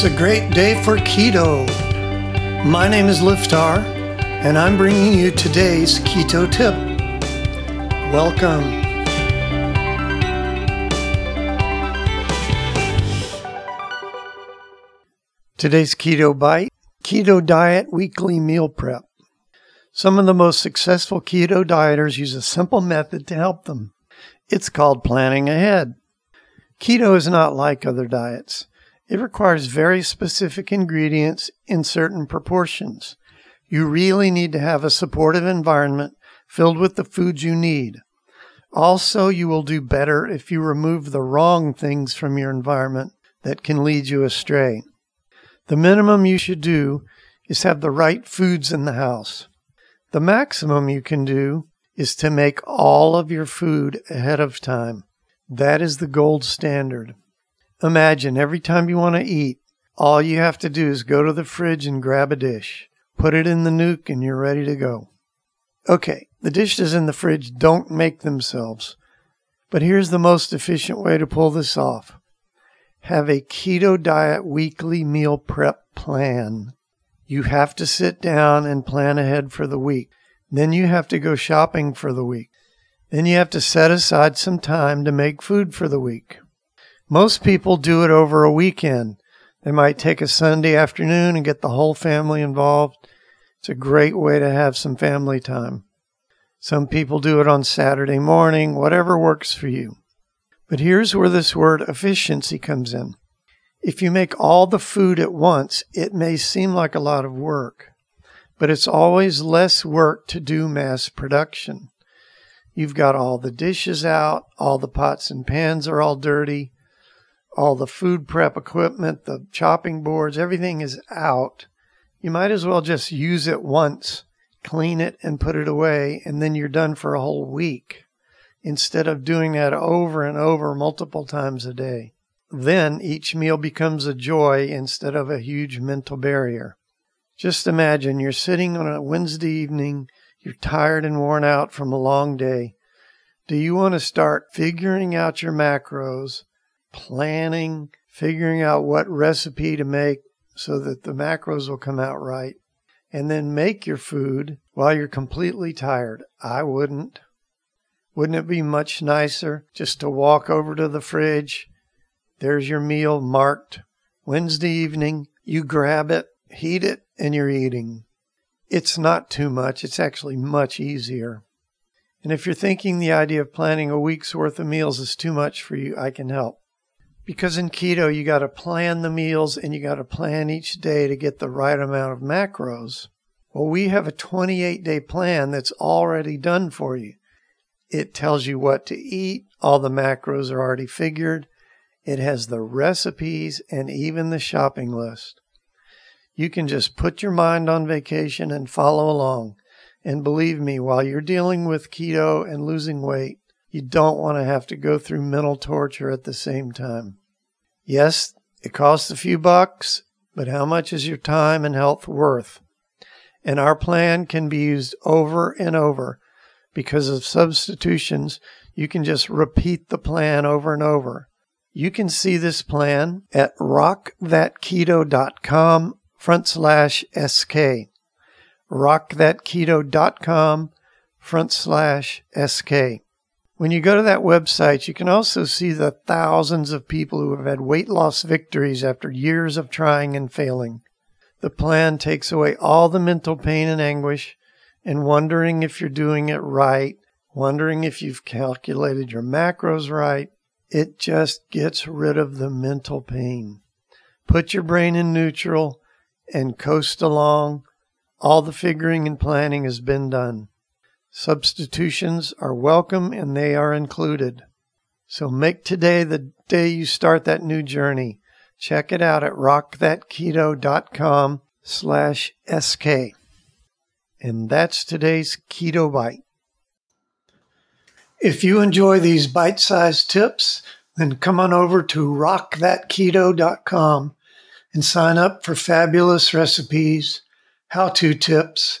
It's a great day for keto. My name is Liftar, and I'm bringing you today's keto tip. Welcome. Today's keto bite Keto Diet Weekly Meal Prep. Some of the most successful keto dieters use a simple method to help them. It's called planning ahead. Keto is not like other diets. It requires very specific ingredients in certain proportions. You really need to have a supportive environment filled with the foods you need. Also, you will do better if you remove the wrong things from your environment that can lead you astray. The minimum you should do is have the right foods in the house. The maximum you can do is to make all of your food ahead of time. That is the gold standard. Imagine every time you want to eat, all you have to do is go to the fridge and grab a dish, put it in the nuke, and you're ready to go. Okay, the dishes in the fridge don't make themselves, but here's the most efficient way to pull this off have a keto diet weekly meal prep plan. You have to sit down and plan ahead for the week. Then you have to go shopping for the week. Then you have to set aside some time to make food for the week. Most people do it over a weekend. They might take a Sunday afternoon and get the whole family involved. It's a great way to have some family time. Some people do it on Saturday morning, whatever works for you. But here's where this word efficiency comes in. If you make all the food at once, it may seem like a lot of work, but it's always less work to do mass production. You've got all the dishes out, all the pots and pans are all dirty, all the food prep equipment, the chopping boards, everything is out. You might as well just use it once, clean it, and put it away, and then you're done for a whole week instead of doing that over and over multiple times a day. Then each meal becomes a joy instead of a huge mental barrier. Just imagine you're sitting on a Wednesday evening you're tired and worn out from a long day. Do you want to start figuring out your macros, planning, figuring out what recipe to make so that the macros will come out right, and then make your food while you're completely tired? I wouldn't. Wouldn't it be much nicer just to walk over to the fridge? There's your meal marked Wednesday evening. You grab it, heat it, and you're eating. It's not too much. It's actually much easier. And if you're thinking the idea of planning a week's worth of meals is too much for you, I can help. Because in keto, you got to plan the meals and you got to plan each day to get the right amount of macros. Well, we have a 28 day plan that's already done for you. It tells you what to eat. All the macros are already figured. It has the recipes and even the shopping list. You can just put your mind on vacation and follow along. And believe me, while you're dealing with keto and losing weight, you don't want to have to go through mental torture at the same time. Yes, it costs a few bucks, but how much is your time and health worth? And our plan can be used over and over. Because of substitutions, you can just repeat the plan over and over. You can see this plan at rockthatketo.com front slash SK. Rockthatketo.com front slash SK. When you go to that website, you can also see the thousands of people who have had weight loss victories after years of trying and failing. The plan takes away all the mental pain and anguish and wondering if you're doing it right, wondering if you've calculated your macros right. It just gets rid of the mental pain. Put your brain in neutral and coast along. All the figuring and planning has been done. Substitutions are welcome and they are included. So make today the day you start that new journey. Check it out at rockthatketo.com slash SK. And that's today's Keto Bite. If you enjoy these bite-sized tips, then come on over to rockthatketo.com and sign up for fabulous recipes, how to tips,